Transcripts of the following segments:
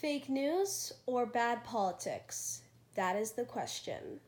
Fake news or bad politics? That is the question.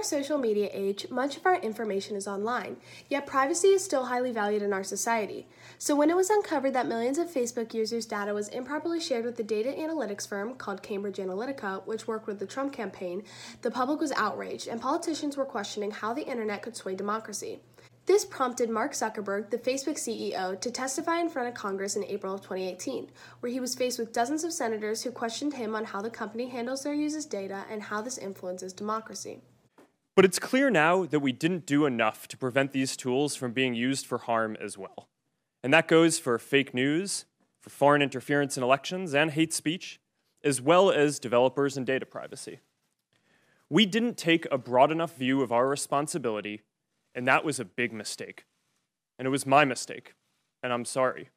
Our social media age, much of our information is online, yet privacy is still highly valued in our society. So, when it was uncovered that millions of Facebook users' data was improperly shared with the data analytics firm called Cambridge Analytica, which worked with the Trump campaign, the public was outraged, and politicians were questioning how the internet could sway democracy. This prompted Mark Zuckerberg, the Facebook CEO, to testify in front of Congress in April of 2018, where he was faced with dozens of senators who questioned him on how the company handles their users' data and how this influences democracy. But it's clear now that we didn't do enough to prevent these tools from being used for harm as well. And that goes for fake news, for foreign interference in elections, and hate speech, as well as developers and data privacy. We didn't take a broad enough view of our responsibility, and that was a big mistake. And it was my mistake, and I'm sorry.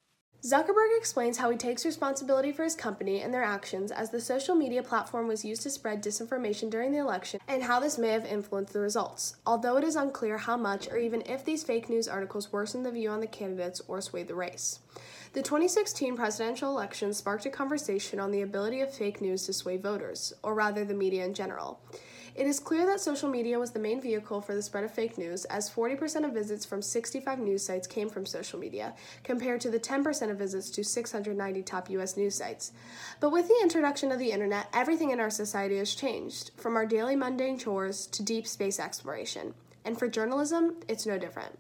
Zuckerberg explains how he takes responsibility for his company and their actions as the social media platform was used to spread disinformation during the election and how this may have influenced the results, although it is unclear how much or even if these fake news articles worsened the view on the candidates or swayed the race. The 2016 presidential election sparked a conversation on the ability of fake news to sway voters, or rather the media in general. It is clear that social media was the main vehicle for the spread of fake news, as 40% of visits from 65 news sites came from social media, compared to the 10% of visits to 690 top US news sites. But with the introduction of the internet, everything in our society has changed, from our daily mundane chores to deep space exploration. And for journalism, it's no different.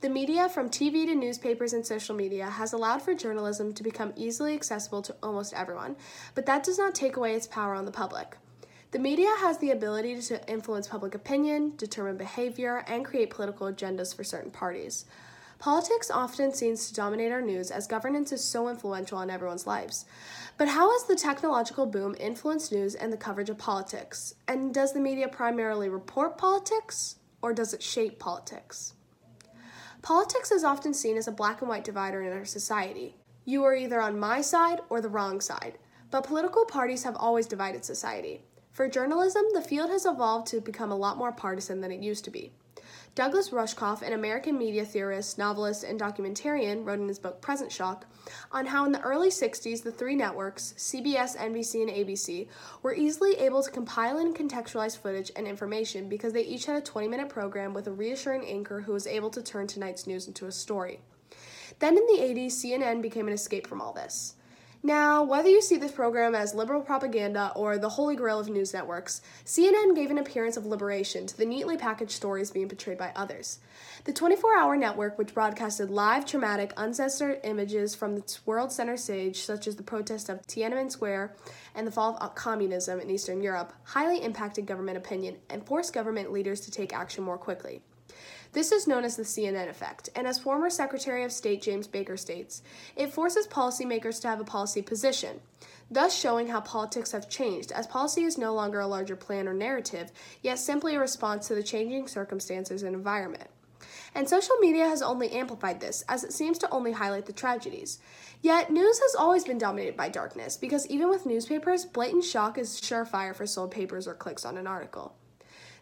The media, from TV to newspapers and social media, has allowed for journalism to become easily accessible to almost everyone, but that does not take away its power on the public. The media has the ability to influence public opinion, determine behavior, and create political agendas for certain parties. Politics often seems to dominate our news as governance is so influential on everyone's lives. But how has the technological boom influenced news and the coverage of politics? And does the media primarily report politics, or does it shape politics? Politics is often seen as a black and white divider in our society. You are either on my side or the wrong side. But political parties have always divided society. For journalism, the field has evolved to become a lot more partisan than it used to be. Douglas Rushkoff, an American media theorist, novelist, and documentarian, wrote in his book Present Shock on how in the early 60s the three networks, CBS, NBC, and ABC, were easily able to compile and contextualize footage and information because they each had a 20 minute program with a reassuring anchor who was able to turn tonight's news into a story. Then in the 80s, CNN became an escape from all this. Now, whether you see this program as liberal propaganda or the holy grail of news networks, CNN gave an appearance of liberation to the neatly packaged stories being portrayed by others. The 24 hour network, which broadcasted live, traumatic, uncensored images from the world center stage, such as the protest of Tiananmen Square and the fall of communism in Eastern Europe, highly impacted government opinion and forced government leaders to take action more quickly. This is known as the CNN effect, and as former Secretary of State James Baker states, it forces policymakers to have a policy position, thus showing how politics have changed, as policy is no longer a larger plan or narrative, yet simply a response to the changing circumstances and environment. And social media has only amplified this, as it seems to only highlight the tragedies. Yet, news has always been dominated by darkness, because even with newspapers, blatant shock is surefire for sold papers or clicks on an article.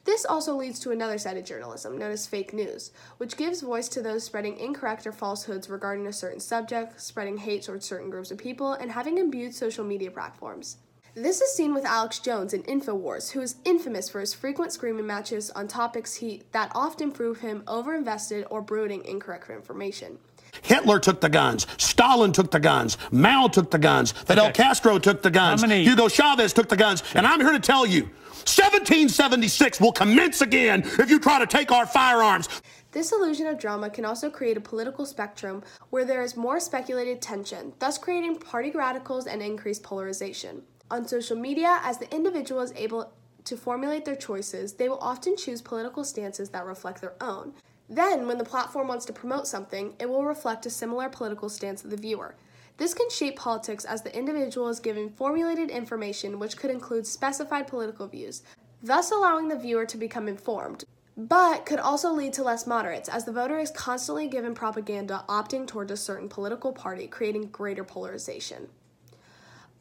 This also leads to another side of journalism, known as fake news, which gives voice to those spreading incorrect or falsehoods regarding a certain subject, spreading hate towards certain groups of people, and having imbued social media platforms. This is seen with Alex Jones in InfoWars, who is infamous for his frequent screaming matches on topics he, that often prove him overinvested or brooding incorrect information. Hitler took the guns. Stalin took the guns. Mao took the guns. Fidel okay. Castro took the guns. Many- Hugo Chavez took the guns. And I'm here to tell you 1776 will commence again if you try to take our firearms. This illusion of drama can also create a political spectrum where there is more speculated tension, thus creating party radicals and increased polarization. On social media, as the individual is able to formulate their choices, they will often choose political stances that reflect their own. Then, when the platform wants to promote something, it will reflect a similar political stance of the viewer. This can shape politics as the individual is given formulated information which could include specified political views, thus allowing the viewer to become informed, but could also lead to less moderates as the voter is constantly given propaganda opting towards a certain political party, creating greater polarization.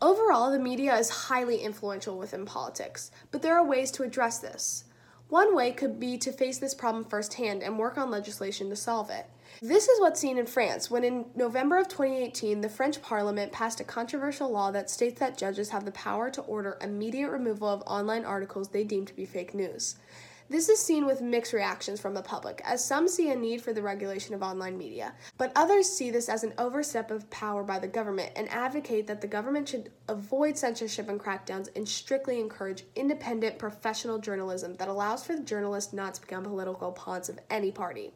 Overall, the media is highly influential within politics, but there are ways to address this. One way could be to face this problem firsthand and work on legislation to solve it. This is what's seen in France when in November of 2018 the French parliament passed a controversial law that states that judges have the power to order immediate removal of online articles they deem to be fake news. This is seen with mixed reactions from the public, as some see a need for the regulation of online media, but others see this as an overstep of power by the government and advocate that the government should avoid censorship and crackdowns and strictly encourage independent professional journalism that allows for the journalist not to become political pawns of any party.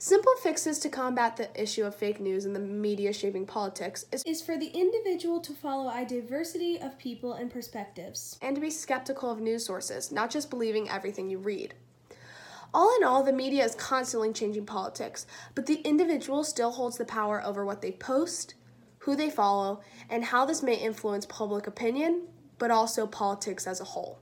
Simple fixes to combat the issue of fake news and the media shaping politics is, is for the individual to follow a diversity of people and perspectives, and to be skeptical of news sources, not just believing everything you read. All in all, the media is constantly changing politics, but the individual still holds the power over what they post, who they follow, and how this may influence public opinion, but also politics as a whole.